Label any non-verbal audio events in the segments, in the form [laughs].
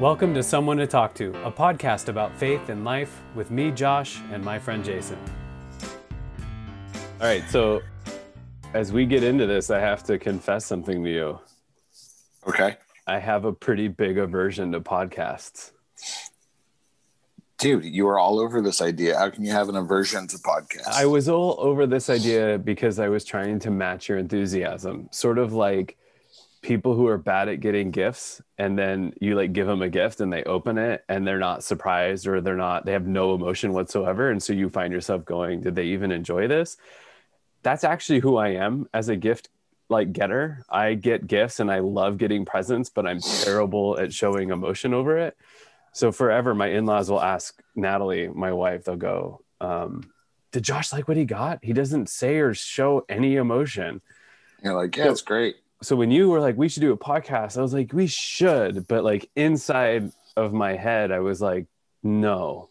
Welcome to Someone to Talk to, a podcast about faith and life with me, Josh, and my friend Jason. All right, so as we get into this, I have to confess something to you. Okay. I have a pretty big aversion to podcasts. Dude, you are all over this idea. How can you have an aversion to podcasts? I was all over this idea because I was trying to match your enthusiasm, sort of like people who are bad at getting gifts and then you like give them a gift and they open it and they're not surprised or they're not they have no emotion whatsoever. And so you find yourself going did they even enjoy this? That's actually who i am as a gift like getter. I get gifts and i love getting presents but i'm terrible at showing emotion over it. So forever my in-laws will ask natalie my wife they'll go um, did josh like what he got? He doesn't say or show any emotion. You're like, yeah, it's great so when you were like we should do a podcast i was like we should but like inside of my head i was like no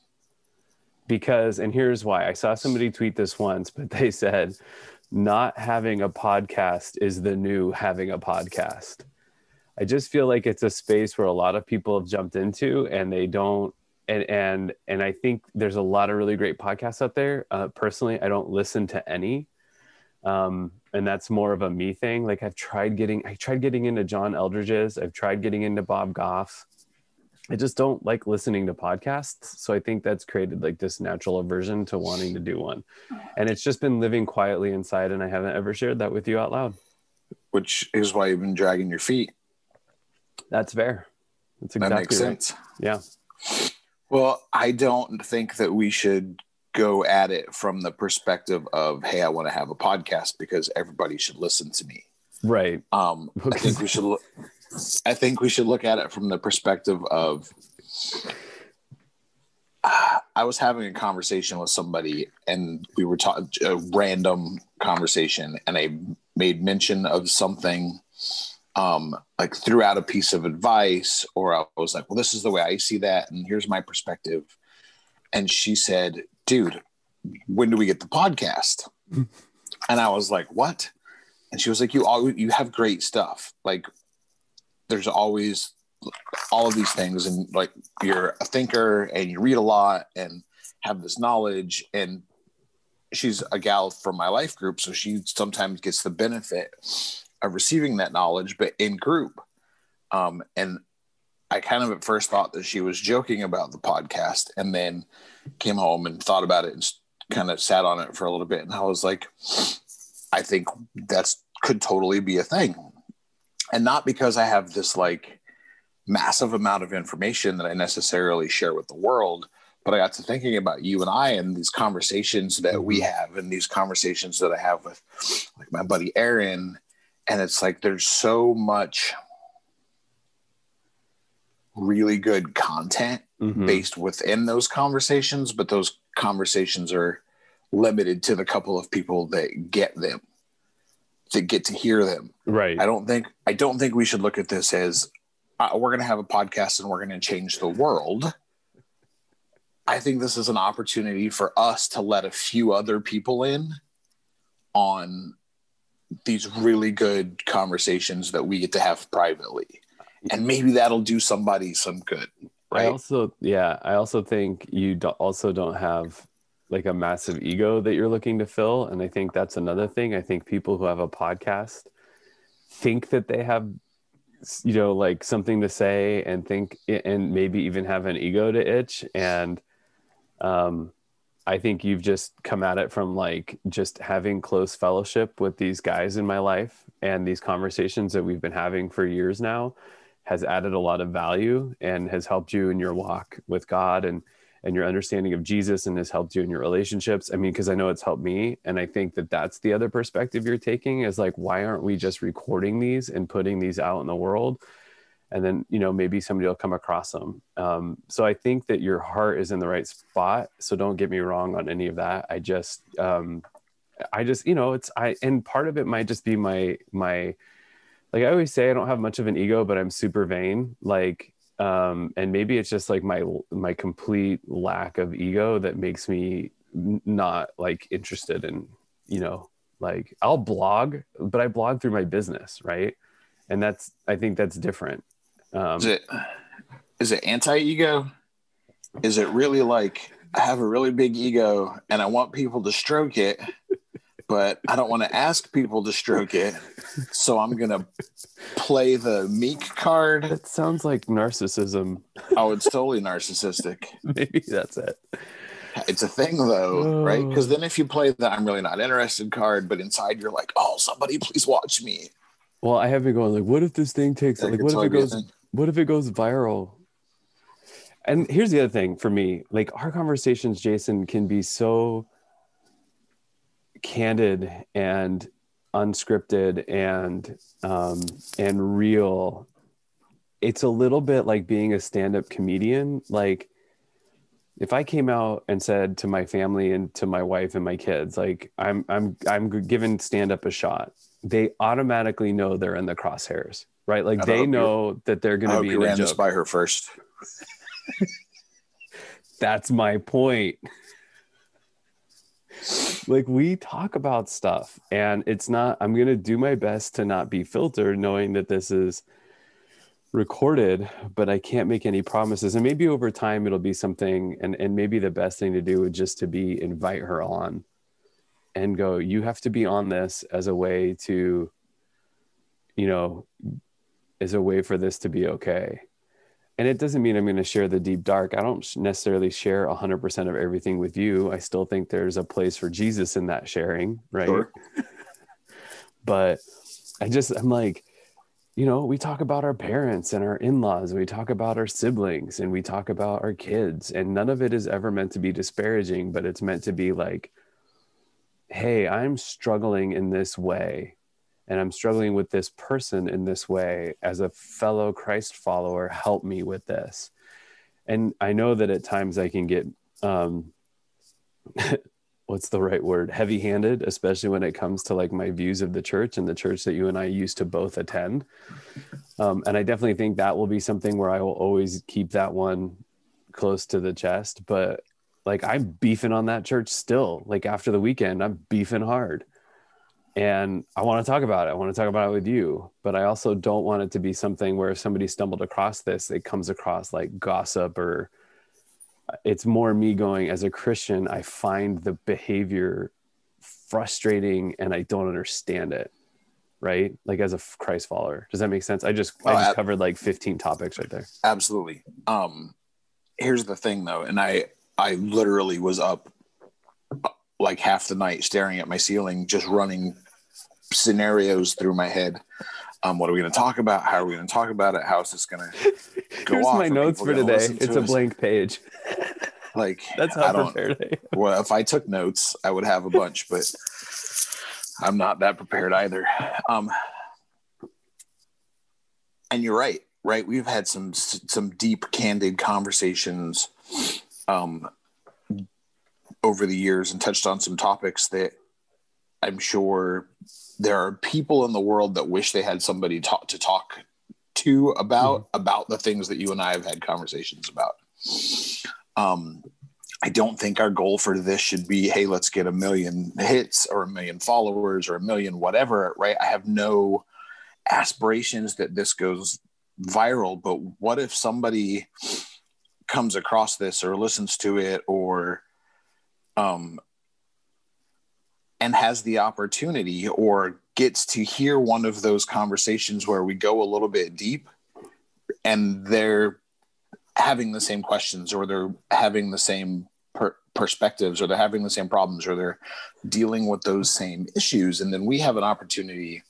because and here's why. I saw somebody tweet this once but they said not having a podcast is the new having a podcast. I just feel like it's a space where a lot of people have jumped into and they don't and and and i think there's a lot of really great podcasts out there. Uh, personally i don't listen to any um, and that's more of a me thing. Like I've tried getting, I tried getting into John Eldredge's. I've tried getting into Bob Goff. I just don't like listening to podcasts. So I think that's created like this natural aversion to wanting to do one. And it's just been living quietly inside. And I haven't ever shared that with you out loud. Which is why you've been dragging your feet. That's fair. That's exactly that makes right. sense. Yeah. Well, I don't think that we should go at it from the perspective of, hey, I want to have a podcast because everybody should listen to me. Right. Um, I think we should. Look, I think we should look at it from the perspective of. [sighs] I was having a conversation with somebody, and we were talking a random conversation, and I made mention of something, um, like threw out a piece of advice, or I was like, "Well, this is the way I see that, and here's my perspective." And she said, "Dude, when do we get the podcast?" [laughs] and I was like, "What?" and she was like you all you have great stuff like there's always all of these things and like you're a thinker and you read a lot and have this knowledge and she's a gal from my life group so she sometimes gets the benefit of receiving that knowledge but in group um, and i kind of at first thought that she was joking about the podcast and then came home and thought about it and kind of sat on it for a little bit and i was like I think that's could totally be a thing. And not because I have this like massive amount of information that I necessarily share with the world, but I got to thinking about you and I and these conversations that we mm-hmm. have and these conversations that I have with like my buddy Aaron. And it's like there's so much really good content Mhm. based within those conversations, but those conversations are limited to the couple of people that get them, that get to hear them. Right. I don't think I don't think we should look at this as uh, we're going to have a podcast and we're going to change the world. I think this is an opportunity for us to let a few other people in on these really good conversations that we get to have privately. And maybe that'll do somebody some good. I Right. also, yeah, I also think you do, also don't have like a massive ego that you're looking to fill. And I think that's another thing. I think people who have a podcast think that they have, you know, like something to say and think, and maybe even have an ego to itch. And um, I think you've just come at it from like just having close fellowship with these guys in my life and these conversations that we've been having for years now has added a lot of value and has helped you in your walk with God and and your understanding of Jesus and has helped you in your relationships. I mean, because I know it's helped me, and I think that that's the other perspective you're taking is like, why aren't we just recording these and putting these out in the world? And then you know maybe somebody will come across them. Um, so I think that your heart is in the right spot. So don't get me wrong on any of that. I just um, I just you know it's I and part of it might just be my my like I always say, I don't have much of an ego, but I'm super vain. Like, um, and maybe it's just like my my complete lack of ego that makes me not like interested in, you know, like I'll blog, but I blog through my business, right? And that's I think that's different. Um, Is it is it anti-ego? Is it really like I have a really big ego and I want people to stroke it, but I don't want to ask people to stroke it. So I'm gonna play the meek card. That sounds like narcissism. Oh, it's totally narcissistic. [laughs] Maybe that's it. It's a thing though, right? Oh. Because then if you play the I'm really not interested card, but inside you're like, oh, somebody please watch me. Well, I have been going like, what if this thing takes That like what if it totally be a goes what if it goes viral? And here's the other thing for me, like our conversations, Jason, can be so candid and unscripted and um and real. It's a little bit like being a stand-up comedian. Like if I came out and said to my family and to my wife and my kids, like I'm I'm I'm giving stand-up a shot, they automatically know they're in the crosshairs, right? Like they know that they're going to be you ran this by her first. [laughs] That's my point. Like we talk about stuff and it's not I'm going to do my best to not be filtered knowing that this is recorded but I can't make any promises. And maybe over time it'll be something and and maybe the best thing to do would just to be invite her on and go you have to be on this as a way to you know as a way for this to be okay and it doesn't mean I'm going to share the deep dark. I don't necessarily share 100% of everything with you. I still think there's a place for Jesus in that sharing, right? Sure. [laughs] But I just, I'm like, you know, we talk about our parents and our in laws, we talk about our siblings, and we talk about our kids, and none of it is ever meant to be disparaging, but it's meant to be like, hey, I'm struggling in this way and I'm struggling with this person in this way as a fellow Christ follower, help me with this. And I know that at times I can get, um, [laughs] what's the right word, heavy handed, especially when it comes to like my views of the church and the church that you and I used to both attend. Um, and I definitely think that will be something where I will always keep that one close to the chest. But like I'm beefing on that church still. Like after the weekend, I'm beefing hard and I want to talk about it. I want to talk about it with you, but I also don't want it to be something where if somebody stumbled across this, it comes across like gossip or it's more me going as a Christian, I find the behavior frustrating and I don't understand it. Right. Like as a Christ follower. Does that make sense? I just, I Oh, just ab- covered like 15 topics right there. Absolutely. Um, here's the thing though, and I I literally was up uh, like half the night staring at my ceiling, just running scenarios through my head. Um, what are we going to talk about? How are we going to talk about it? How is this going [laughs] to go Here's off? my notes for today. to It's a us? blank page. Like [laughs] That's I don't. prepared I am. Well, if I took notes, I would have a bunch, but I'm not that prepared either. Um, and you're right, right? We've had some some deep, candid conversations um, over the years and touched on some topics that I'm sure there are people in the world that wish they had somebody talk to talk to about about the things that you and I have had conversations about. Um, I don't think our goal for this should be, hey, let's get a million hits or a million followers or a million whatever, right? I have no aspirations that this goes viral, but what if somebody comes across this or listens to it or um and has the opportunity or gets to hear one of those conversations where we go a little bit deep and they're having the same questions or they're having the same per- perspectives or they're having the same problems or they're dealing with those same issues. And then we have an opportunity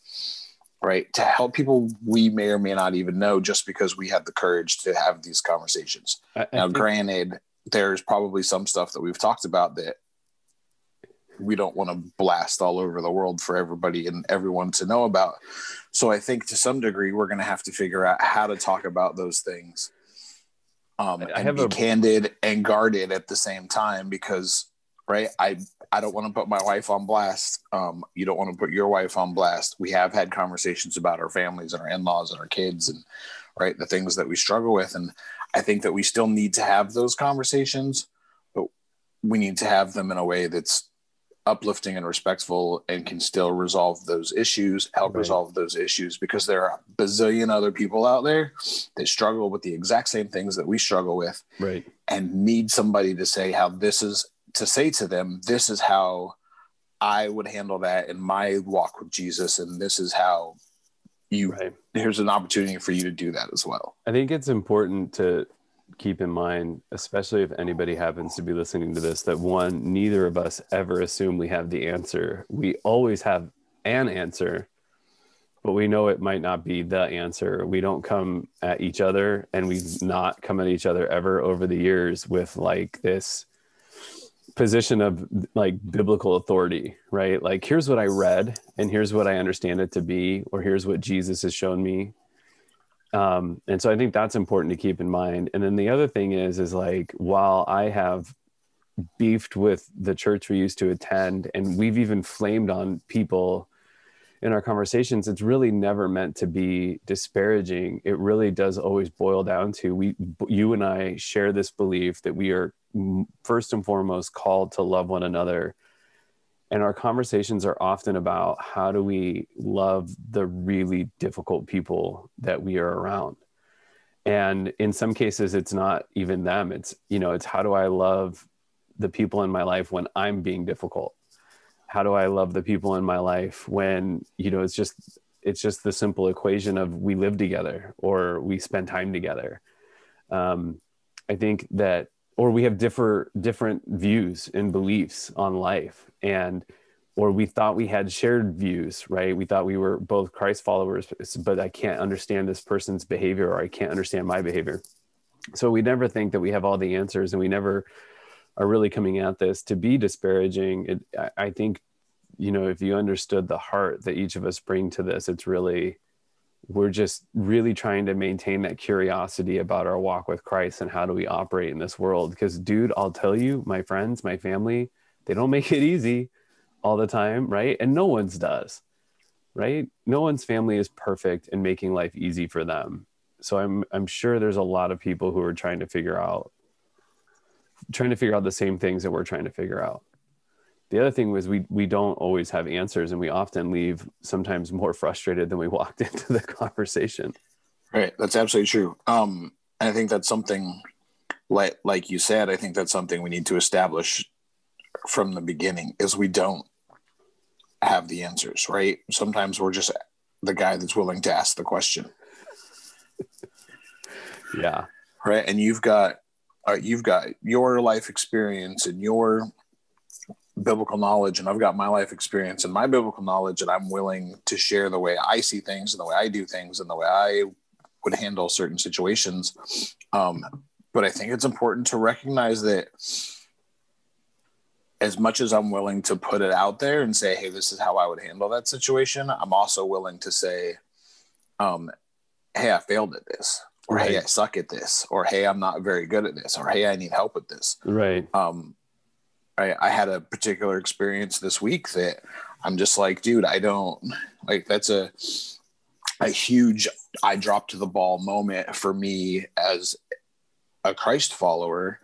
right to help people we may or may not even know just because we have the courage to have these conversations. I, I now think- granted there's probably some stuff that we've talked about that we don't want to blast all over the world for everybody and everyone to know about. So i think to some degree we're going to have to figure out how to talk about those things um, I- have be a- candid and guarded at the same time because right i i don't want to put my wife on blast. Um, you don't want to put your wife on blast. We have had conversations about our families and our in-laws and our kids and right the things that we struggle with. And i think that we still need to have those conversations but we need to have them in a way that's uplifting and respectful and can still resolve those issues, help Right. resolve those issues because there are a bazillion other people out there that struggle with the exact same things that we struggle with Right. and need somebody to say how this is to say to them, this is how I would handle that in my walk with Jesus, and this is how you Right. here's an opportunity for you to do that as well. I think it's important to keep in mind, especially if anybody happens to be listening to this, that one, neither of us ever assume we have the answer. We always have an answer, but we know it might not be the answer. We don't come at each other and we've not come at each other ever over the years with like this position of like biblical authority, right? Like, here's what I read and here's what I understand it to be, or here's what Jesus has shown me um, and so i think that's important to keep in mind. And then the other thing is is like while i have beefed with the church we used to attend and we've even flamed on people in our conversations it's really never meant to be disparaging. It really does always boil down to we you and i share this belief that we are first and foremost called to love one another and our conversations are often about how do we love the really difficult people that we are around. And in some cases it's not even them. It's you know it's how do i love the people in my life when i'm being difficult? How do i love the people in my life when you know it's just it's just the simple equation of we live together or we spend time together. Um, i think that or we have differ different views and beliefs on life and or we thought we had shared views right? We thought we were both christ followers but i can't understand this person's behavior or i can't understand my behavior. So we never think that we have all the answers and we never are really coming at this to be disparaging. It, I, I think you know if you understood the heart that each of us bring to this it's really we're just really trying to maintain that curiosity about our walk with Christ and how do we operate in this world. Because, dude, I'll tell you, my friends, my family, they don't [laughs] make it easy all the time, right? And no one's does, right? No one's family is perfect in making life easy for them. So I'm I'm sure there's a lot of people who are trying to figure out trying to figure out the same things that we're trying to figure out. The other thing was we we don't always have answers and we often leave sometimes more frustrated than we walked [laughs] into the conversation. Right. That's absolutely true. Um, and I think that's something like like you said, I think that's something we need to establish from the beginning is we don't have the answers, right? Sometimes we're just the guy that's willing to ask the question. [laughs] Yeah. Right. And you've got uh, you've got your life experience and your biblical knowledge and I've got my life experience and my biblical knowledge and I'm willing to share the way I see things and the way I do things and the way I would handle certain situations. Um, but I think it's important to recognize that as much as I'm willing to put it out there and say, hey, this is how I would handle that situation, I'm also willing to say, um, hey, I failed at this, or hey, I suck at this, or hey, I'm not very good at this, or hey, I need help with this. Right. Um, I, I had a particular experience this week that I'm just like, dude, I don't like that's a a huge I dropped to the ball moment for me as a Christ follower,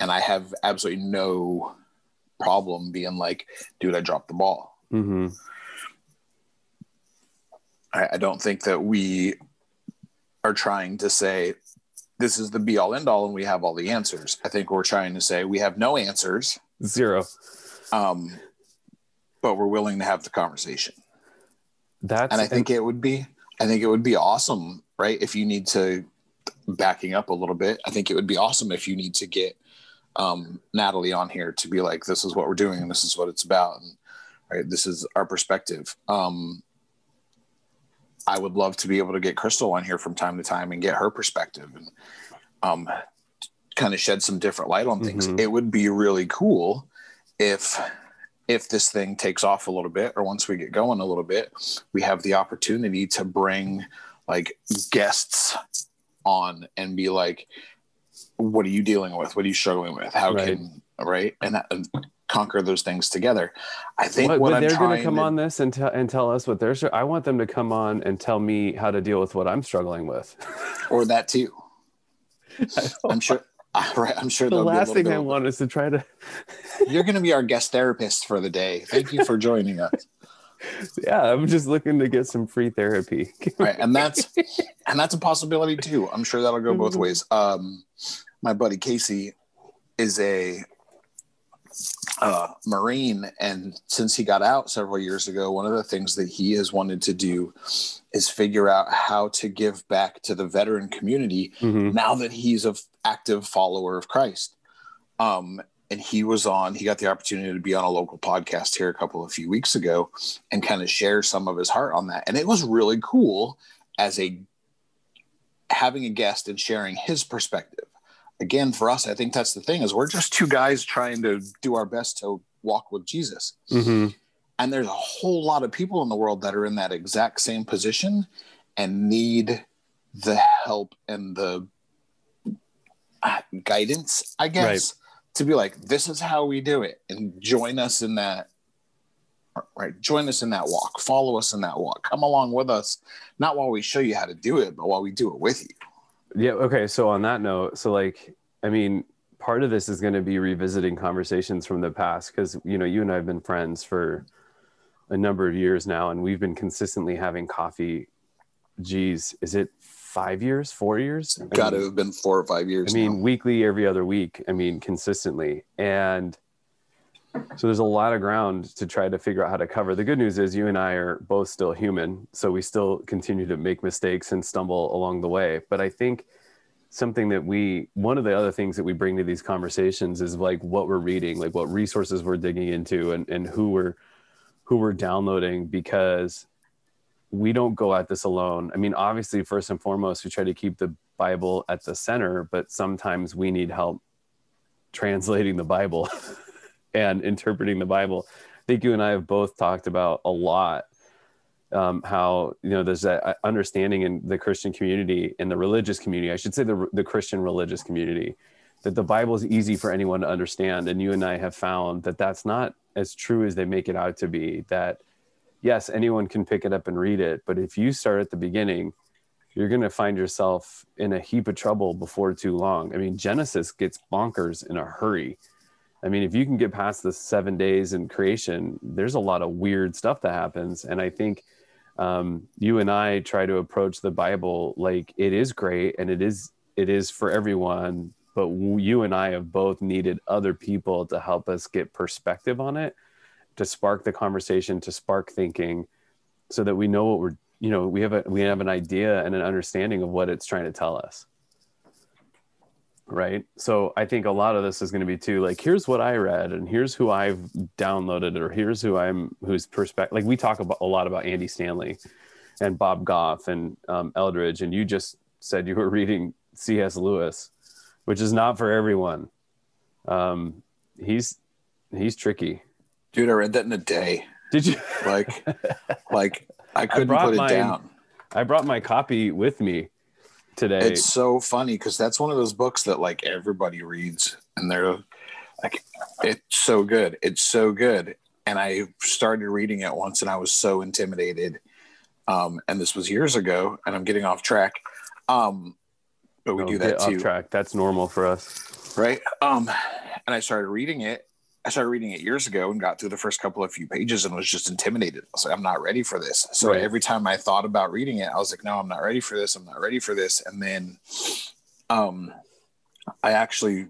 and I have absolutely no problem being like, dude, I dropped the ball. Mm-hmm. I, I don't think that we are trying to say this is the be all end all and we have all the answers. I think we're trying to say we have no answers, Zero. um, but we're willing to have the conversation. That's and I think it would be I think it would be awesome, right? If you need to backing up a little bit, I think it would be awesome if you need to get um, Natalie on here to be like, this is what we're doing and this is what it's about, and right, this is our perspective. Um, I would love to be able to get Crystal on here from time to time and get her perspective and um, kind of shed some different light on things. Mhm. It would be really cool if if this thing takes off a little bit or once we get going a little bit we have the opportunity to bring like guests on and be like what are you dealing with what are you struggling with how Right. can right and, and conquer those things together i think What, what, they're going to come on this and, tell and tell us what they're. I want them to come on and tell me how to deal with what I'm struggling with. or that too [laughs] i'm sure [laughs] right, I'm sure the there'll be a last thing I want is to try to. [laughs] You're going to be our guest therapist for the day. Thank you for joining us. [laughs] Yeah, I'm just looking to get some free therapy. Right, and that's and that's a possibility too. I'm sure that'll go both Mhm. ways. Um, my buddy Casey is a uh, Marine, and since he got out several years ago, one of the things that he has wanted to do is figure out how to give back to the veteran community Mhm. now that he's an active follower of Christ. Um, and he was on, he got the opportunity to be on a local podcast here a couple of few weeks ago and kind of share some of his heart on that. And it was really cool as a having a guest and sharing his perspective. Again, for us, I think that's the thing is we're just two guys trying to do our best to walk with Jesus. Mhm. And there's a whole lot of people in the world that are in that exact same position and need the help and the guidance, I guess, to be like, this is how we do it, and join us in that. Right, join us in that walk. Follow us in that walk. Come along with us, not while we show you how to do it, but while we do it with you. Yeah. Okay. So on that note, so like, I mean, part of this is going to be revisiting conversations from the past because you know you and I have been friends for a number of years now, and we've been consistently having coffee. Geez, is it five years, four years? Got to have been four or five years. I mean, now. weekly, every other week. I mean, consistently. And so there's a lot of ground to try to figure out how to cover. The good news is you and I are both still human. So we still continue to make mistakes and stumble along the way. But I think something that we, one of the other things that we bring to these conversations is like what we're reading, like what resources we're digging into and, and who we're, who we're downloading because we don't go at this alone. I mean, obviously, first and foremost, we try to keep the Bible at the center, but sometimes we need help translating the Bible [laughs] and interpreting the Bible. I think you and I have both talked about a lot um, how you know there's that understanding in the Christian community in the religious community. I should say the the Christian religious community that the Bible is easy for anyone to understand, and you and I have found that that's not as true as they make it out to be. That yes, anyone can pick it up and read it, but if you start at the beginning, you're going to find yourself in a heap of trouble before too long. I mean, Genesis gets bonkers in a hurry. I mean, if you can get past the seven days in creation, there's a lot of weird stuff that happens. And I think um, you and I try to approach the Bible like it is great and it is it is for everyone. But you and I have both needed other people to help us get perspective on it, to spark the conversation, to spark thinking, so that we know what we're you know we have a we have an idea and an understanding of what it's trying to tell us. Right? So i think a lot of this is going to be too like here's what i read and here's who i've downloaded or here's who i'm whose perspective like we talk about a lot about andy stanley and bob goff and um, eldredge and you just said you were reading cs lewis which is not for everyone. Um, he's he's tricky dude, I read that in a day. did you Like, [laughs] like I couldn't brought put it mine. down. i brought my copy with me today It's so funny because that's one of those books that like everybody reads, and they're like, it's so good. It's so good. And I started reading it once, and I was so intimidated. Um, and this was years ago, and I'm getting off track. Um, but we Oh, do that off too, track that's normal for us right? Um, and I started reading it. I started reading it years ago and got through the first couple of few pages and was just intimidated. I was like, I'm not ready for this. So Right. every time I thought about reading it, I was like, no, I'm not ready for this. I'm not ready for this. And then um, I actually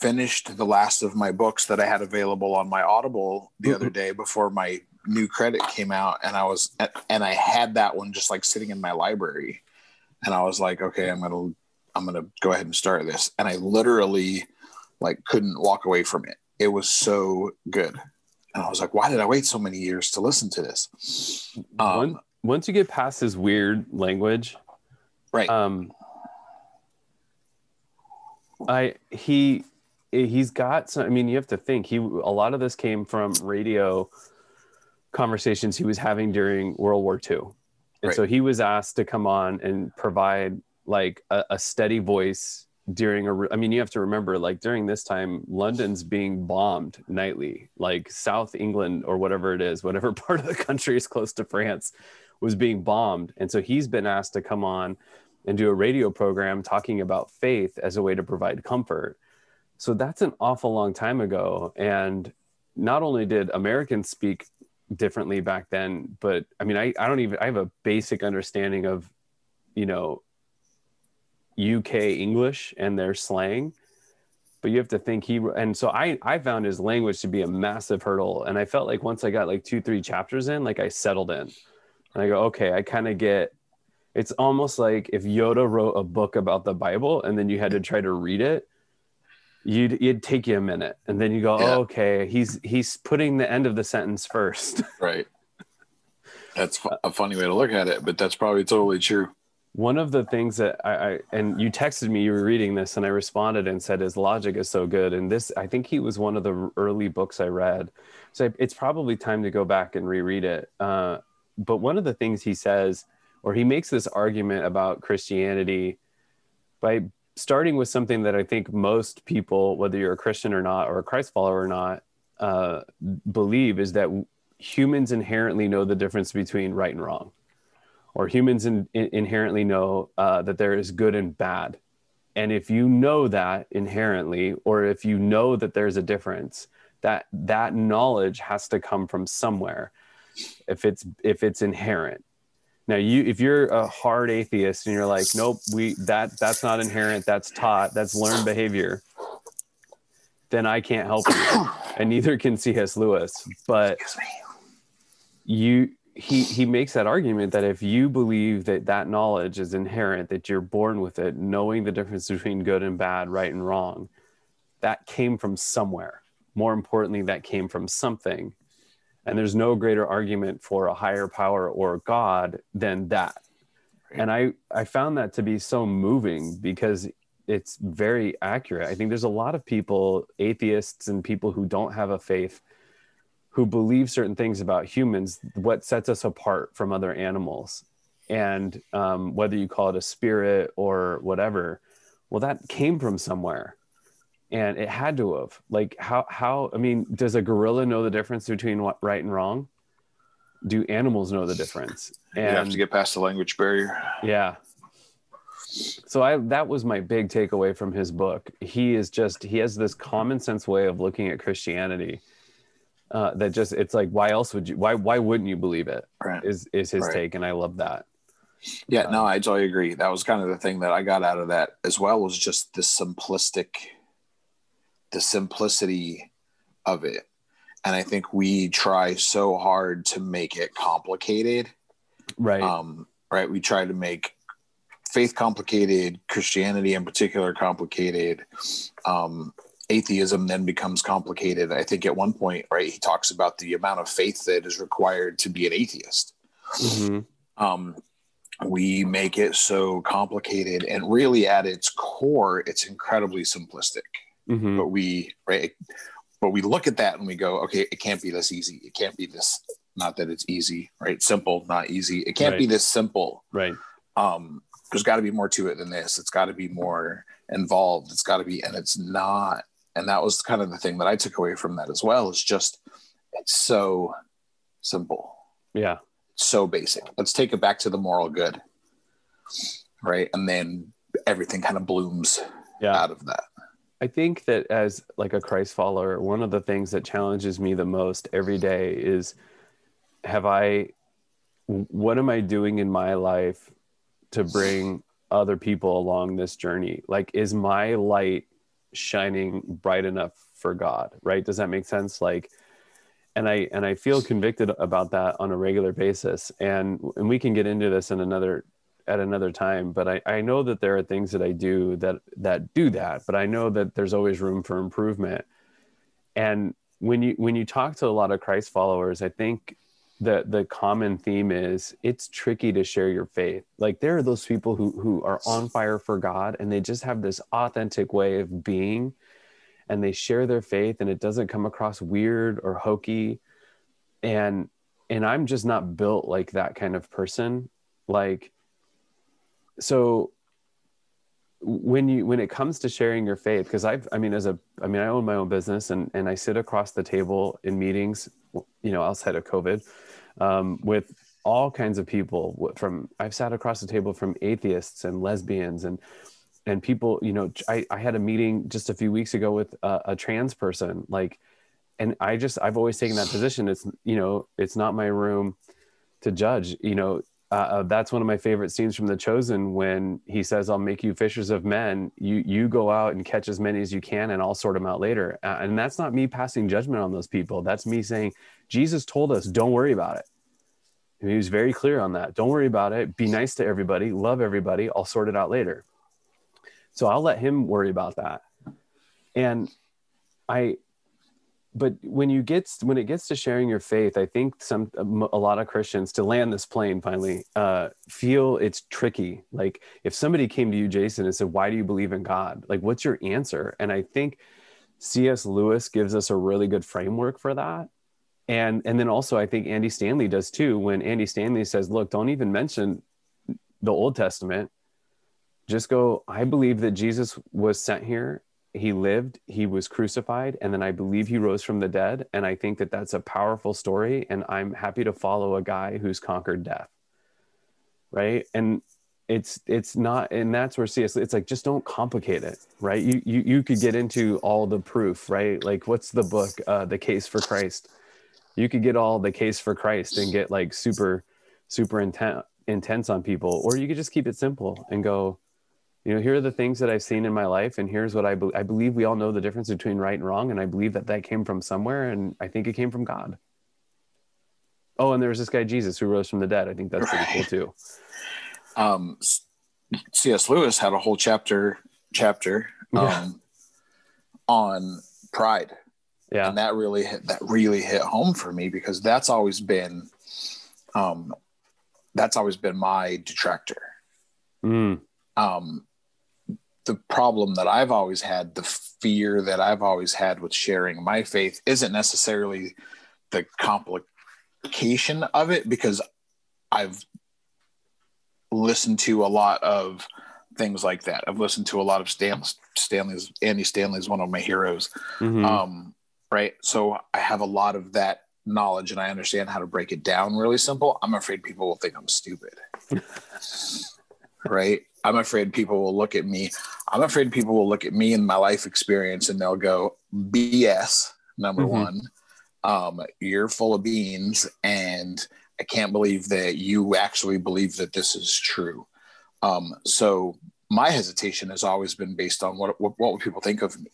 finished the last of my books that I had available on my Audible the other day before my new credit came out. And I was, and I had that one just like sitting in my library. And I was like, okay, I'm going to, I'm going to go ahead and start this. And I literally like couldn't walk away from it. It was so good. And I was like, why did I wait so many years to listen to this? Um, One, once you get past his weird language right. um i he he's got some i mean you have to think he a lot of this came from radio conversations he was having during world war ii and Right. so he was asked to come on and provide like a, a steady voice during a re- i mean you have to remember like during this time london's being bombed nightly like south england or whatever it is whatever [laughs] part of the country is close to france was being bombed and so he's been asked to come on and do a radio program talking about faith as a way to provide comfort. So that's an awful long time ago. And not only did Americans speak differently back then, but I mean, I, I don't even, I have a basic understanding of, you know, UK English and their slang but you have to think he and so i i found his language to be a massive hurdle. And i felt like once i got like two three chapters in like i settled in. And i go okay i kind of get it's almost like if yoda wrote a book about the bible and then you had to try to read it you'd it'd take you a minute. And then you go yeah. oh, okay he's he's putting the end of the sentence first. [laughs] Right. That's a funny way to look at it but that's probably totally true one of the things that I, I, and you texted me you were reading this and i responded and said his logic is so good. And this i think he was one of the early books i read. So it's probably time to go back and reread it. Uh, but one of the things he says or he makes this argument about christianity by starting with something that i think most people whether you're a christian or not or a christ follower or not uh, believe is that humans inherently know the difference between right and wrong or humans in, in, inherently know uh, that there is good and bad. And if you know that inherently, or if you know that there's a difference, that that knowledge has to come from somewhere. If it's if it's inherent. Now, you if you're a hard atheist and you're like, nope, we that that's not inherent, that's taught, that's learned behavior, then I can't help you, and neither can C.S. Lewis. But you he he makes that argument that if you believe that that knowledge is inherent that you're born with it knowing the difference between good and bad right and wrong that came from somewhere. More importantly that came from something. And there's no greater argument for a higher power or god than that. And i i found that to be so moving because it's very accurate. I think there's a lot of people atheists and people who don't have a faith who believe certain things about humans, what sets us apart from other animals. And um, whether you call it a spirit or whatever, well, that came from somewhere. And it had to have. Like, how, how, I mean, does a gorilla know the difference between what right and wrong? Do animals know the difference? And you have to get past the language barrier. Yeah. So I that was my big takeaway from his book. He is just he has this common sense way of looking at Christianity uh, that just it's like why else would you why why wouldn't you believe it? Right. Is is his right. take, and I love that. Yeah, no, I totally agree. That was kind of the thing that I got out of that as well was just the simplistic, the simplicity of it. And I think we try so hard to make it complicated. Right. Um, right. We try to make faith complicated, Christianity in particular complicated. Um, atheism then becomes complicated. I think at one point, right, he talks about the amount of faith that is required to be an atheist. Mm-hmm. Um, we make it so complicated, and really, at its core, it's incredibly simplistic. Mm-hmm. But we, right, but we look at that and we go, okay, it can't be this easy. It can't be this. Not that it's easy, right? Simple, not easy. It can't right. be this simple, right? Um, there's got to be more to it than this. It's got to be more involved. It's got to be, and it's not and that was kind of the thing that I took away from that as well is just it's so simple. Yeah. So basic. Let's take it back to the moral good. Right. And then everything kind of blooms yeah. out of that. I think that as like a Christ follower, one of the things that challenges me the most every day is have I what am I doing in my life to bring other people along this journey? Like is my light shining bright enough for God, right? Does that make sense? Like, and I and I feel convicted about that on a regular basis. And and we can get into this in another at another time. But I, I know that there are things that I do that that do that, but I know that there's always room for improvement. And when you when you talk to a lot of Christ followers, I think the the common theme is it's tricky to share your faith. Like there are those people who who are on fire for god and they just have this authentic way of being and they share their faith and it doesn't come across weird or hokey. And and i'm just not built like that kind of person. Like so when you when it comes to sharing your faith because i've i mean as a i mean i own my own business and and i sit across the table in meetings you know outside of covid um, with all kinds of people from I've sat across the table from atheists and lesbians and and people you know I, I had a meeting just a few weeks ago with a, a trans person like and I just I've always taken that position. It's you know it's not my room to judge you know uh, that's one of my favorite scenes from The Chosen when he says, "I'll make you fishers of men. You you go out and catch as many as you can, and I'll sort them out later." Uh, and that's not me passing judgment on those people. That's me saying, Jesus told us, "Don't worry about it." And he was very clear on that. Don't worry about it. Be nice to everybody. Love everybody. I'll sort it out later. So I'll let him worry about that. And I but when you get when it gets to sharing your faith i think some a lot of christians to land this plane finally uh, feel it's tricky. Like if somebody came to you jason and said why do you believe in god? Like what's your answer? And i think cs lewis gives us a really good framework for that. And and then also i think andy stanley does too when andy stanley says look don't even mention the old testament. Just go i believe that jesus was sent here he lived, he was crucified, and then I believe he rose from the dead. And I think that that's a powerful story. And I'm happy to follow a guy who's conquered death. Right. And it's it's not and that's where cs it's like just don't complicate it right you you, you could get into all the proof right like what's the book uh the case for christ you could get all the case for christ and get like super super intent intense on people or you could just keep it simple and go you know here are the things that i've seen in my life and here's what i, be- I believe we all know the difference between right and wrong and i believe that that came from somewhere and i think it came from god oh and there's this guy jesus who rose from the dead i think that's right. pretty cool too [laughs] um cs lewis had a whole chapter chapter um, yeah. on pride yeah and that really hit that really hit home for me because that's always been um that's always been my detractor mm. um the problem that I've always had, the fear that I've always had with sharing my faith isn't necessarily the complication of it because I've listened to a lot of things like that. I've listened to a lot of Stan, Stanley's Andy Stanley is one of my heroes. Mm-hmm. Um, right. So I have a lot of that knowledge and I understand how to break it down really simple. I'm afraid people will think I'm stupid. [laughs] right. I'm afraid people will look at me. I'm afraid people will look at me and my life experience and they'll go, BS, number mm-hmm. one. Um, you're full of beans, and I can't believe that you actually believe that this is true. Um, so my hesitation has always been based on what what, what would people think of me,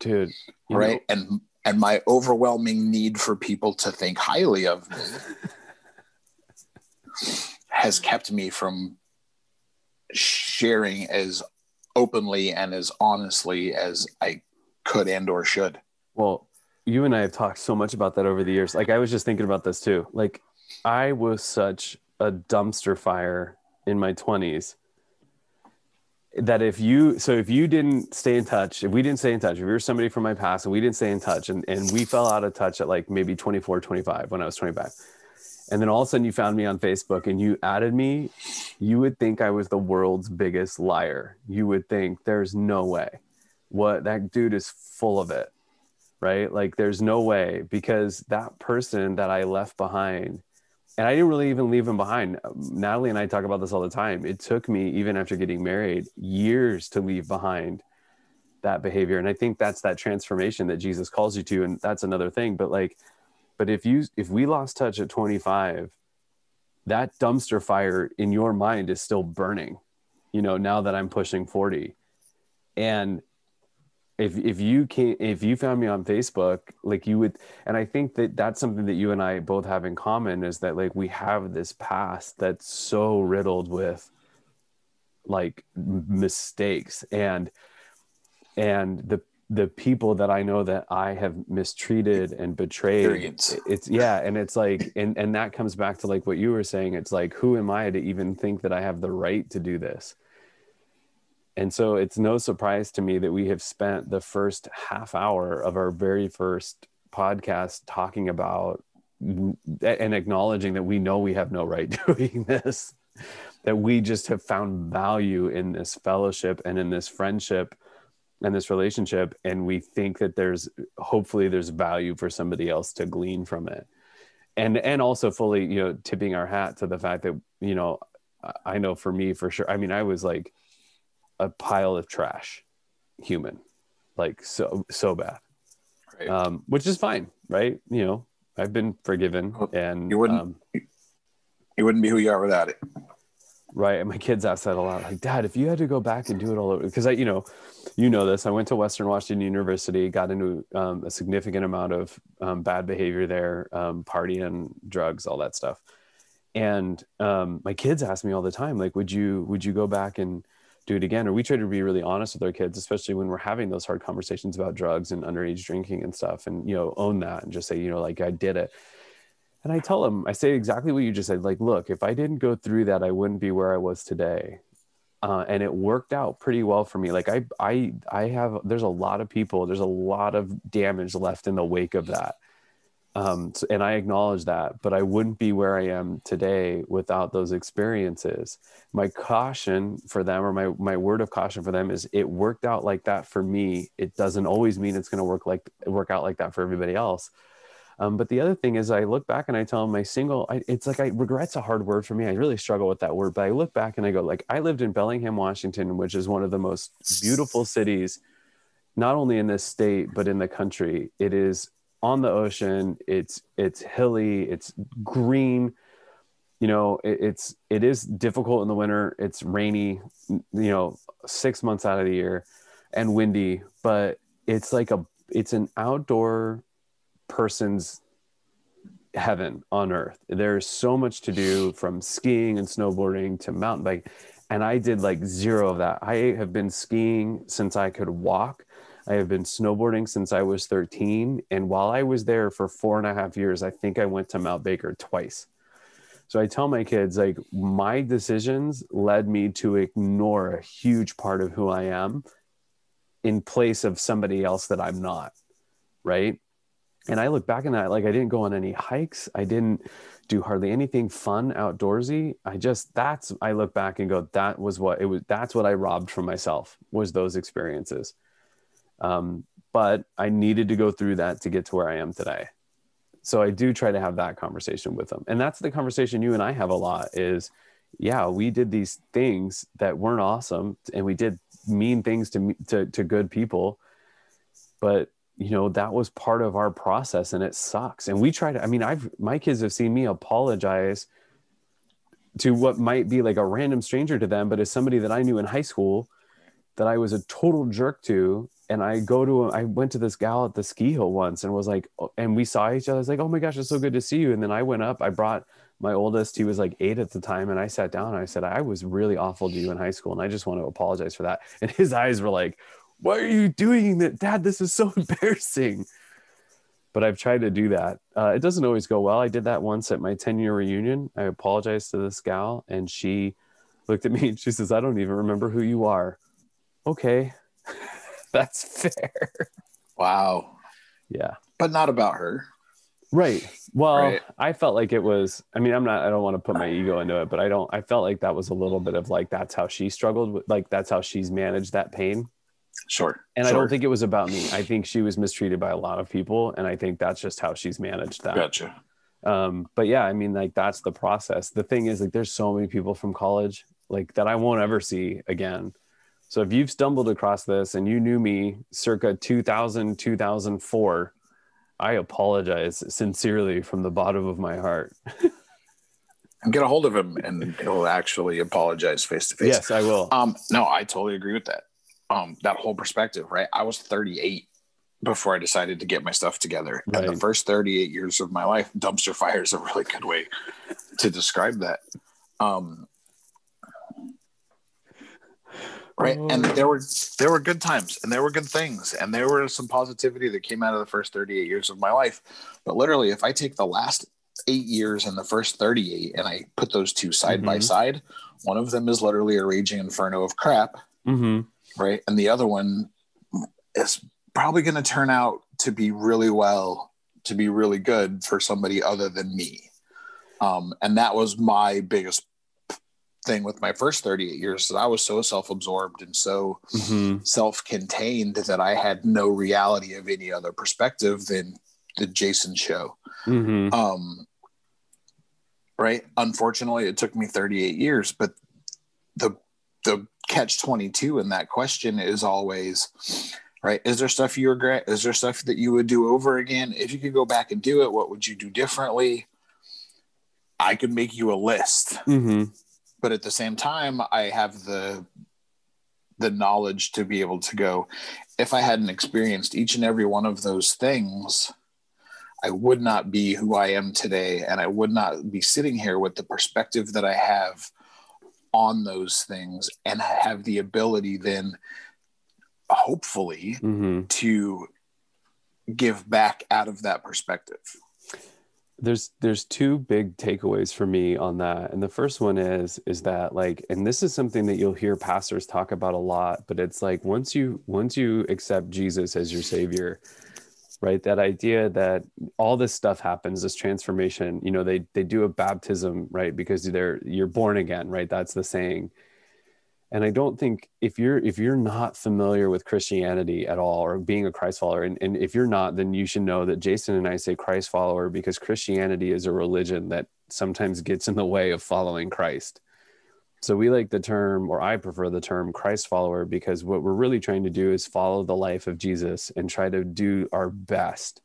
dude. Right, know. and and my overwhelming need for people to think highly of me [laughs] has kept me from sharing as openly and as honestly as I could and or should. Well, you and I have talked so much about that over the years. Like I was just thinking about this too. Like I was such a dumpster fire in my 20s that if you so if you didn't stay in touch if we didn't stay in touch if you were somebody from my past and we didn't stay in touch and, and we fell out of touch at like maybe 24 25 when i was 25 and then all of a sudden you found me on Facebook and you added me, you would think I was the world's biggest liar. You would think there's no way. What that dude is full of it. Right? Like there's no way because that person that I left behind and I didn't really even leave him behind. Natalie and I talk about this all the time. It took me even after getting married years to leave behind that behavior and I think that's that transformation that Jesus calls you to and that's another thing but like but if you if we lost touch at 25, that dumpster fire in your mind is still burning. You know, now that I'm pushing 40. And if if you can if you found me on facebook like you would and i think that that's something that you and i both have in common is that like we have this past that's so riddled with like mistakes and and the the people that I know that I have mistreated and betrayed. Experience. It's yeah, and it's like, and and that comes back to like what you were saying. It's like, who am I to even think that I have the right to do this? And so it's no surprise to me that we have spent the first half hour of our very first podcast talking about and acknowledging that we know we have no right [laughs] doing this, that we just have found value in this fellowship and in this friendship and this relationship and we think that there's hopefully there's value for somebody else to glean from it. And and also fully you know tipping our hat to the fact that you know i know for me for sure i mean i was like a pile of trash human like so so bad. Right. um which is fine right? You know i've been forgiven and you wouldn't um, you wouldn't be who you are without it right? And my kids ask that a lot like dad if you had to go back and do it all over because i you know you know this i went to western washington university got into um, a significant amount of um, bad behavior there um, partying drugs all that stuff. And um, my kids ask me all the time like would you would you go back and do it again? Or we try to be really honest with our kids especially when we're having those hard conversations about drugs and underage drinking and stuff and you know own that and just say you know like i did it and I tell them, I say exactly what you just said. Like, look, if I didn't go through that, I wouldn't be where I was today. Uh, and it worked out pretty well for me. Like I, I, I have. There's a lot of people. There's a lot of damage left in the wake of that. Um, so, and I acknowledge that, but I wouldn't be where I am today without those experiences. My caution for them, or my my word of caution for them, is it worked out like that for me. It doesn't always mean it's going to work like work out like that for everybody else um, but the other thing is, I look back and I tell my single. I, it's like I regret's a hard word for me. I really struggle with that word. But I look back and I go, like, I lived in Bellingham, Washington, which is one of the most beautiful cities, not only in this state but in the country. It is on the ocean. It's it's hilly. It's green. You know, it, it's it is difficult in the winter. It's rainy. You know, six months out of the year, and windy. But it's like a it's an outdoor person's heaven on earth. There's so much to do from skiing and snowboarding to mountain bike. And I did like zero of that. I have been skiing since I could walk. I have been snowboarding since I was 13. And while I was there for four and a half years, I think I went to Mount Baker twice. So I tell my kids, like, my decisions led me to ignore a huge part of who I am in place of somebody else that I'm not. Right and I look back on that, like I didn't go on any hikes. I didn't do hardly anything fun outdoorsy. I just, that's, I look back and go, that was what it was. That's what I robbed from myself was those experiences. Um, but I needed to go through that to get to where I am today. So I do try to have that conversation with them. And that's the conversation you and I have a lot is, yeah, we did these things that weren't awesome and we did mean things to, to, to good people, but you know that was part of our process and it sucks. And we try to i mean i've my kids have seen me apologize to what might be like a random stranger to them but as somebody that i knew in high school that i was a total jerk to and i go to i went to this gal at the ski hill once and was like oh, and we saw each other. I was like oh my gosh it's so good to see you. And then i went up i brought my oldest he was like eight at the time and i sat down and i said i was really awful to you in high school and i just want to apologize for that. And his eyes were like why are you doing that dad? This is so [laughs] embarrassing. But i've tried to do that. Uh, it doesn't always go well. I did that once at my 10 year reunion. I apologized to this gal and she looked at me and she says i don't even remember who you are. Okay. [laughs] That's fair. Wow. Yeah. But not about her. Right. Well right. i felt like it was i mean i'm not i don't want to put my ego into it but i don't i felt like that was a little bit of like that's how she struggled with like that's how she's managed that pain Sure. And sure. I don't think it was about me. I think she was mistreated by a lot of people. And I think that's just how she's managed that. Gotcha. Um, but yeah, I mean, like that's the process. The thing is, like, there's so many people from college like that I won't ever see again. So if you've stumbled across this and you knew me circa 2000, 2004, I apologize sincerely from the bottom of my heart. and [laughs] get a hold of him and he'll actually apologize face to face. Yes, I will. Um, no, I totally agree with that um, that whole perspective, right? I was 38 before I decided to get my stuff together. Right. And the first 38 years of my life, dumpster [laughs] fire is a really good way to describe that. Um, right. And there were there were good times and there were good things and there were some positivity that came out of the first 38 years of my life. But literally, if I take the last eight years and the first 38 and I put those two side mm-hmm. by side, one of them is literally a raging inferno of crap. Mm-hmm right? And the other one is probably going to turn out to be really well, to be really good for somebody other than me. Um, and that was my biggest thing with my first 38 years that I was so self-absorbed and so mm-hmm. self-contained that I had no reality of any other perspective than the Jason show. Mm-hmm. Um, right? Unfortunately, it took me 38 years, but the the catch 22 in that question is always right is there stuff you regret is there stuff that you would do over again? If you could go back and do it what would you do differently? I could make you a list. Mm-hmm. but at the same time i have the the knowledge to be able to go if i hadn't experienced each and every one of those things i would not be who i am today. And i would not be sitting here with the perspective that i have on those things and have the ability then hopefully Mm-hmm. to give back out of that perspective there's there's two big takeaways for me on that and the first one is is that like and this is something that you'll hear pastors talk about a lot but it's like once you once you accept jesus as your savior right? That idea that all this stuff happens this transformation you know they they do a baptism right? Because they're you're born again right? That's the saying. And i don't think if you're if you're not familiar with christianity at all or being a christ follower and, and if you're not then you should know that jason and i say christ follower because christianity is a religion that sometimes gets in the way of following christ so we like the term or i prefer the term christ follower because what we're really trying to do is follow the life of jesus and try to do our best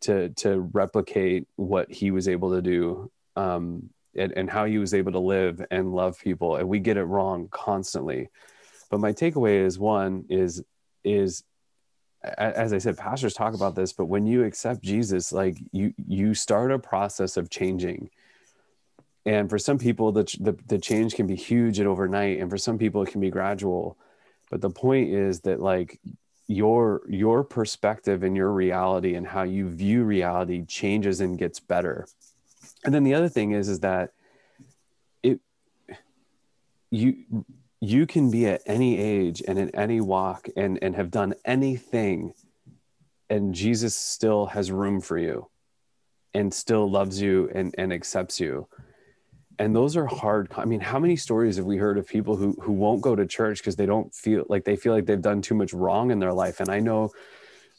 to to replicate what he was able to do um, and, and how he was able to live and love people and we get it wrong constantly. But my takeaway is one is is as i said pastors talk about this but when you accept jesus like you you start a process of changing and for some people the, the the change can be huge and overnight and for some people it can be gradual. But the point is that like your your perspective and your reality and how you view reality changes and gets better. And then the other thing is is that it you you can be at any age and in any walk and and have done anything and jesus still has room for you and still loves you and and accepts you and those are hard i mean how many stories have we heard of people who who won't go to church because they don't feel like they feel like they've done too much wrong in their life? And i know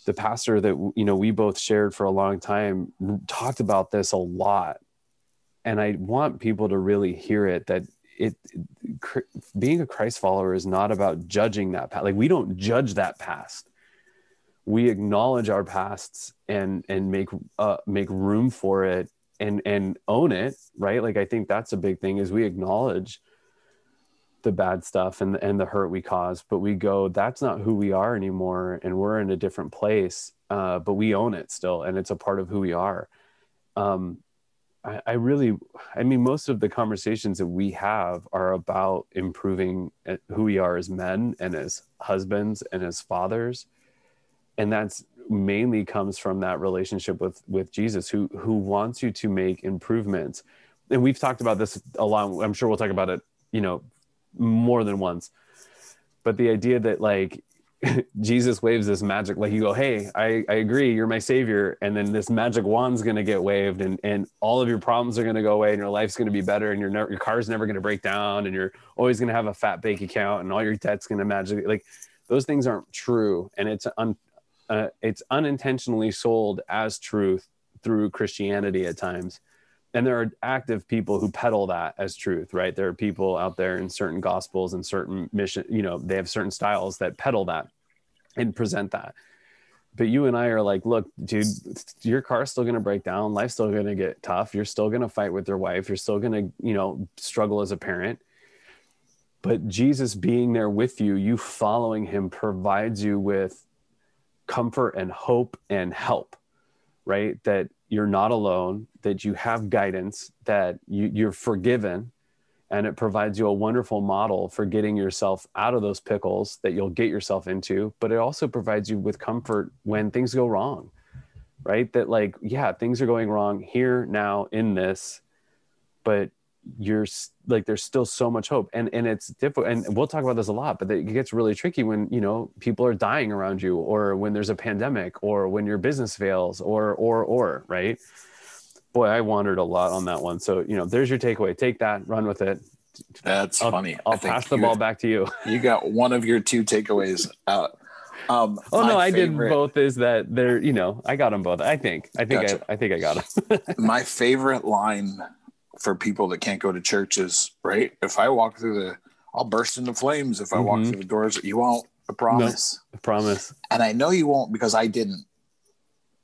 the pastor that you know we both shared for a long time talked about this a lot. And i want people to really hear it that it being a christ follower is not about judging that past like we don't judge that past. We acknowledge our pasts and and make uh make room for it and and own it right? Like i think that's a big thing is we acknowledge the bad stuff and and the hurt we cause but we go that's not who we are anymore and we're in a different place uh, but we own it still and it's a part of who we are. Um, I, I really i mean most of the conversations that we have are about improving who we are as men and as husbands and as fathers and that's mainly comes from that relationship with with jesus who who wants you to make improvements. And we've talked about this a lot. I'm sure we'll talk about it you know more than once. But the idea that like [laughs] jesus waves this magic like you go hey i i agree you're my savior. And then this magic wand's going to get waved and and all of your problems are going to go away and your life's going to be better and your ne- your car's never going to break down and you're always going to have a fat bank account and all your debt's going to magically like those things aren't true. And it's un, uh, it's unintentionally sold as truth through christianity at times. And there are active people who peddle that as truth right? There are people out there in certain gospels and certain mission you know they have certain styles that peddle that and present that. But you and i are like look dude your car's still to break down. Life's still to get tough. You're still to fight with your wife. You're still to you know struggle as a parent. But jesus being there with you you following him provides you with comfort and hope and help right? That you're not alone that you have guidance that you, you're forgiven and it provides you a wonderful model for getting yourself out of those pickles that you'll get yourself into but it also provides you with comfort when things go wrong right? That like yeah things are going wrong here now in this but you're like there's still so much hope. And and it's difficult and we'll talk about this a lot but it gets really tricky when you know people are dying around you or when there's a pandemic or when your business fails or or or right? Boy i wandered a lot on that one. So you know there's your takeaway. Take that run with it. That's i'll, funny. I'll pass the ball back to you. you got one of your two takeaways out. Um oh no i did both is that they're you know i got them both. I think i think Gotcha. I, I think i got them [laughs] my favorite line for people that can't go to churches, right? If I walk through the, I'll burst into flames if I walk Mhm. through the doors. You won't. I promise. I promise. And I know you won't because I didn't.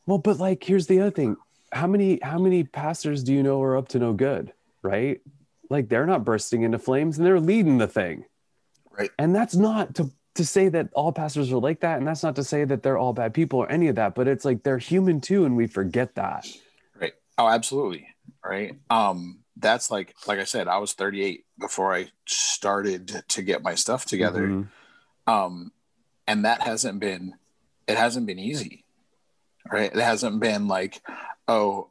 Well, but like, here's the other thing. How many how many pastors do you know are up to no good, right? Like they're not bursting into flames and they're leading the thing. Right. And that's not to to say that all pastors are like that, and that's not to say that they're all bad people or any of that, but it's like they're human too, and we forget that. Right. Oh, absolutely. Right. Um, that's like like I said, I was 38 before I started to get my stuff together. Mhm. Um, and that hasn't been it hasn't been easy. Right. It hasn't been like, oh,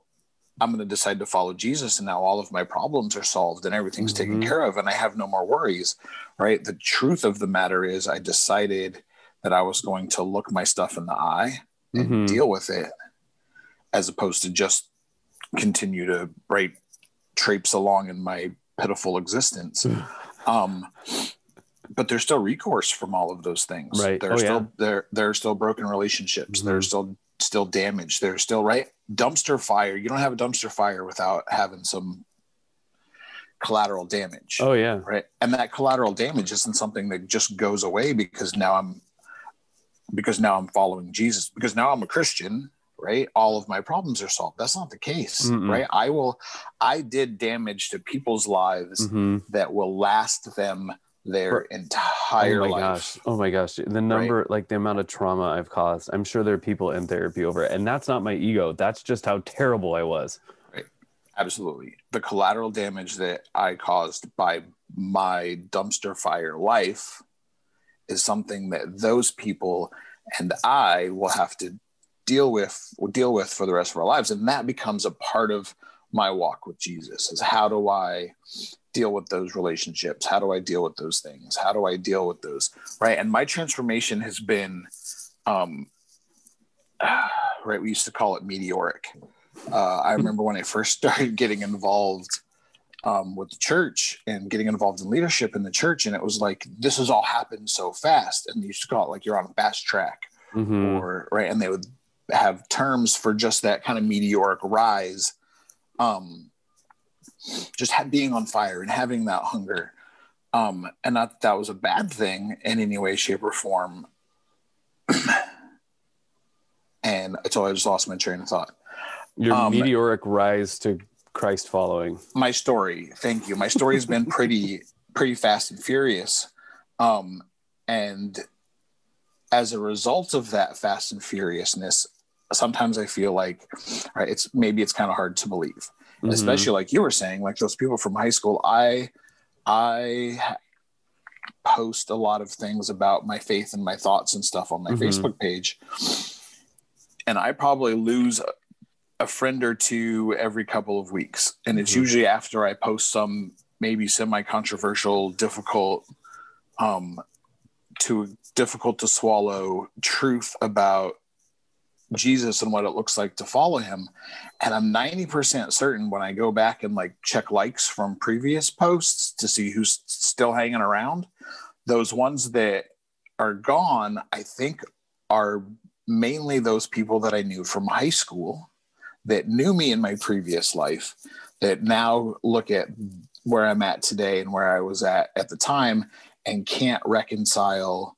I'm gonna decide to follow Jesus and now all of my problems are solved and everything's taken Mhm. care of and I have no more worries. Right. The truth of the matter is I decided that I was going to look my stuff in the eye and Mhm. deal with it as opposed to just continue to right traipse along in my pitiful existence. Um but there's still recourse from all of those things. Right. there's Oh, still yeah. there there are still broken relationships. Mhm. there's still still damage. There's still right? Dumpster fire. You don't have a dumpster fire without having some collateral damage. Oh yeah. right? And that collateral damage isn't something that just goes away because now i'm because now i'm following jesus because now i'm a christian right? All of my problems are solved. That's not the case Mm-mm. right? I will i did damage to people's lives Mhm. that will last them their entire oh my life. gosh. Oh my gosh. The number like the amount of trauma i've caused i'm sure there are people in therapy over it and that's not my ego. That's just how terrible i was. Right. Absolutely. The collateral damage that i caused by my dumpster fire life is something that those people and i will have to deal with will deal with for the rest of our lives. And that becomes a part of my walk with jesus is how do i deal with those relationships? How do i deal with those things? How do i deal with those? Right. And my transformation has been um [sighs] right. We used to call it meteoric. Uh, i remember when i first [laughs] started getting involved um, with the church and getting involved in leadership in the church. And it was like this has all happened so fast. And you used to call it like you're on a fast track Mhm. or right. And they would have terms for just that kind of meteoric rise um just being on fire and having that hunger um and not that, that was a bad thing in any way shape or form. [clears throat] And so i just lost my train of thought. Your Um, meteoric rise to christ following. My story. Thank you. My story has been pretty pretty fast and furious. Um and as a result of that fast and furiousness sometimes i feel like right it's maybe it's kind of hard to believe Mhm. especially like you were saying like those people from high school i i post a lot of things about my faith and my thoughts and stuff on my Mhm. facebook page and i probably lose a- friend or two every couple of weeks and it's Mhm. usually after i post some maybe semi controversial difficult um to difficult to swallow truth about Jesus and what it looks like to follow him. And I'm 90% certain when I go back and like check likes from previous posts to see who's still hanging around, those ones that are gone, I think are mainly those people that I knew from high school that knew me in my previous life that now look at where I'm at today and where I was at at the time and can't reconcile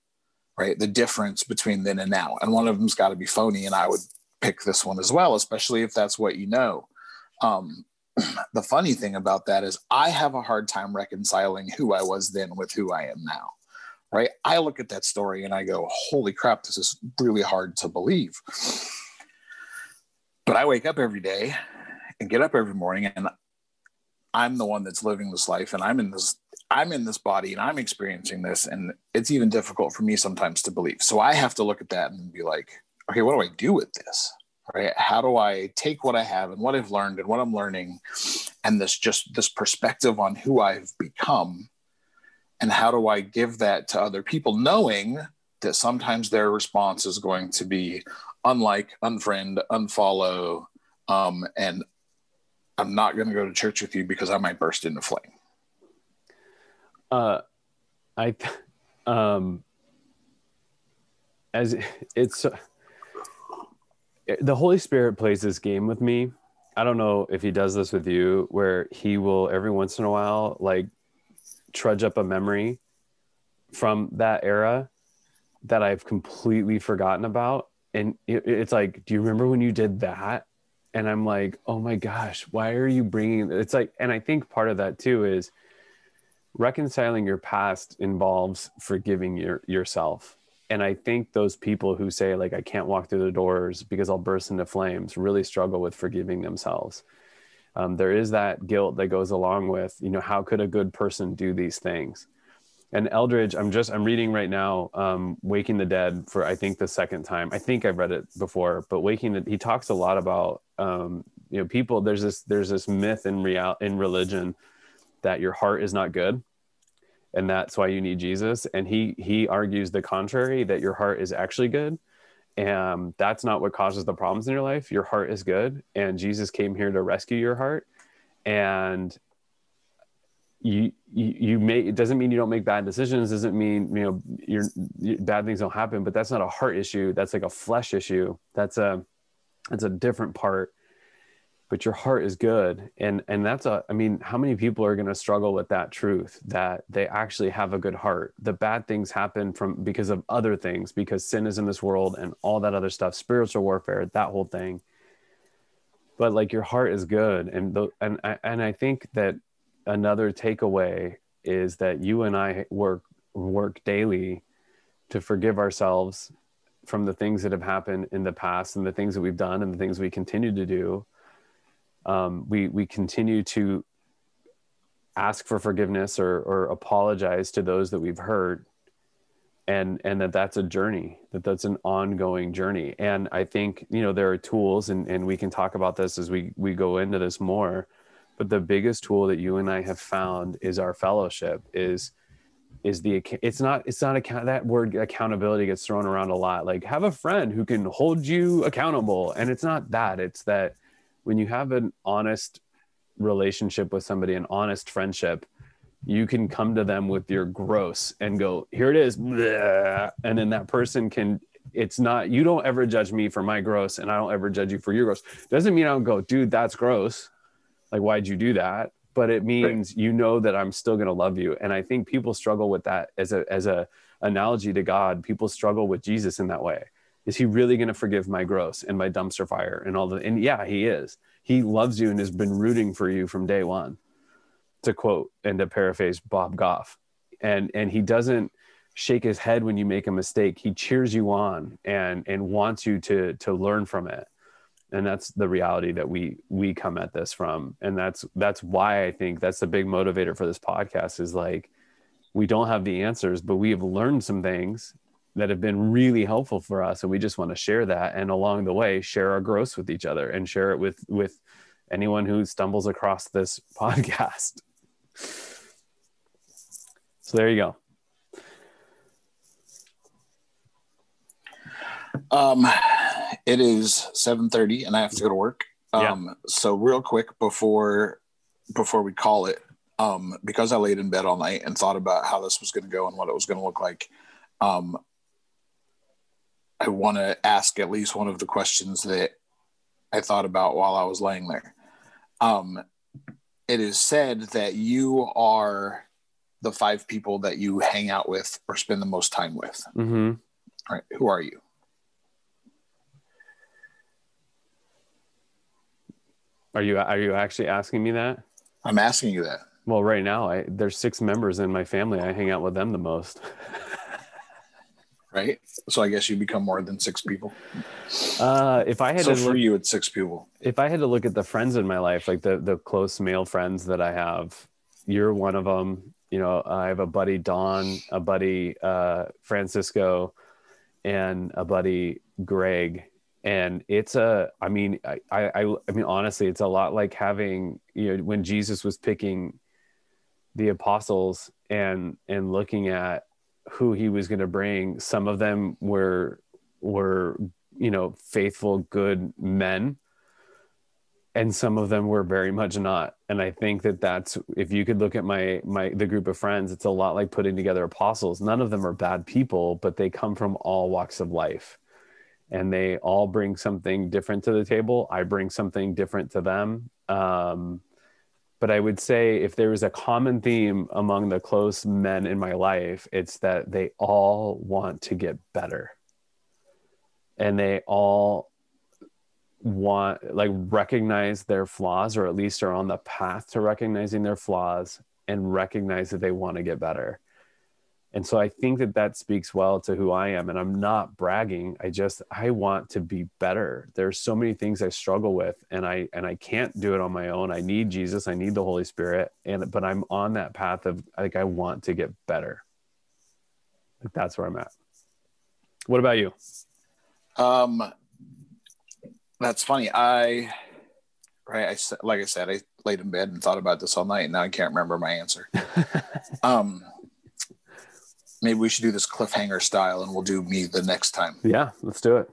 right the difference between then and now. And one of them's got to be phony and i would pick this one as well especially if that's what you know. Um, [clears throat] the funny thing about that is i have a hard time reconciling who i was then with who i am now right? I look at that story and i go holy crap this is really hard to believe. But i wake up every day and get up every morning and i'm the one that's living this life and i'm in this I'm in this body and I'm experiencing this, and it's even difficult for me sometimes to believe. So I have to look at that and be like, okay, what do I do with this? Right? How do I take what I have and what I've learned and what I'm learning, and this just this perspective on who I've become, and how do I give that to other people, knowing that sometimes their response is going to be unlike, unfriend, unfollow, um, and I'm not going to go to church with you because I might burst into flame. Uh i [laughs] um as it's the holy spirit plays this game with me I don't know if he does this with you, where he will every once in a while like trudge up a memory from that era that I've completely forgotten about. And it, it's like, do you remember when you did that? And I'm like, oh my gosh, why are you bringing? It's like, and I think part of that too is reconciling your past involves forgiving your yourself. And i think those people who say like i can't walk through the doors because i'll burst into flames really struggle with forgiving themselves. Um, there is that guilt that goes along with you know how could a good person do these things? And eldredge i'm just i'm reading right now um, waking the dead for i think the second time. I think i've read it before but waking the, he talks a lot about um, you know people there's this there's this myth in real in religion that your heart is not good and that's why you need Jesus. And he he argues the contrary that your heart is actually good and that's not what causes the problems in your life. Your heart is good and Jesus came here to rescue your heart. And you, you you may it doesn't mean you don't make bad decisions doesn't mean you know your, your bad things don't happen but that's not a heart issue. That's like a flesh issue. That's a that's a different part but your heart is good. And and that's a i mean how many people are going to struggle with that truth that they actually have a good heart? The bad things happen from because of other things because sin is in this world and all that other stuff spiritual warfare that whole thing. But like your heart is good. And the and and i think that another takeaway is that you and i work work daily to forgive ourselves from the things that have happened in the past and the things that we've done and the things we continue to do um, we we continue to ask for forgiveness or, or apologize to those that we've hurt and and that that's a journey that that's an ongoing journey. And i think you know there are tools and, and we can talk about this as we we go into this more but the biggest tool that you and i have found is our fellowship is is the it's not it's not account that word accountability gets thrown around a lot. Like have a friend who can hold you accountable. And it's not that it's that when you have an honest relationship with somebody, an honest friendship, you can come to them with your gross and go, here it is. And then that person can, it's not, you don't ever judge me for my gross and I don't ever judge you for your gross. Doesn't mean I don't go, dude, that's gross. Like, why'd you do that? But it means right. you know that I'm still going to love you. And I think people struggle with that as a, as a analogy to God. People struggle with Jesus in that way is he really going to forgive my gross and my dumpster fire and all the and yeah he is. He loves you and has been rooting for you from day one to quote and to paraphrase bob goff. And and he doesn't shake his head when you make a mistake. He cheers you on and and wants you to to learn from it. And that's the reality that we we come at this from. And that's that's why i think that's the big motivator for this podcast is like we don't have the answers but we have learned some things that have been really helpful for us and we just want to share that and along the way share our growth with each other and share it with with anyone who stumbles across this [laughs] podcast. So there you go. Um it is 7:30 and I have to go to work. Um yeah. so real quick before before we call it um because I laid in bed all night and thought about how this was going to go and what it was going to look like um I want to ask at least one of the questions that I thought about while I was laying there. Um, it is said that you are the five people that you hang out with or spend the most time with. Mm-hmm. All right. Who are you? Are you are you actually asking me that? I'm asking you that. Well, right now, I there's six members in my family. I hang out with them the most. [laughs] right? So I guess you become more than six people. Uh, if I had so to for look, you, it's six people. If I had to look at the friends in my life, like the the close male friends that I have, you're one of them. You know, I have a buddy Don, a buddy uh, Francisco, and a buddy Greg. And it's a, I mean, I, I, I mean, honestly, it's a lot like having, you know, when Jesus was picking the apostles and and looking at who he was going to bring some of them were were you know faithful good men and some of them were very much not and i think that that's if you could look at my my the group of friends it's a lot like putting together apostles none of them are bad people but they come from all walks of life and they all bring something different to the table. I bring something different to them. Um, but I would say if there is a common theme among the close men in my life, it's that they all want to get better. And they all want like recognize their flaws or at least are on the path to recognizing their flaws and recognize that they want to get better and so i think that that speaks well to who i am and i'm not bragging i just i want to be better there's so many things i struggle with and i and i can't do it on my own i need jesus i need the holy spirit and but i'm on that path of like i want to get better like that's where i'm at what about you um that's funny. I right. I like I said, I laid in bed and thought about this all night, and now I can't remember my answer. [laughs] um, maybe we should do this cliffhanger style, and we'll do me the next time. Yeah, let's do it.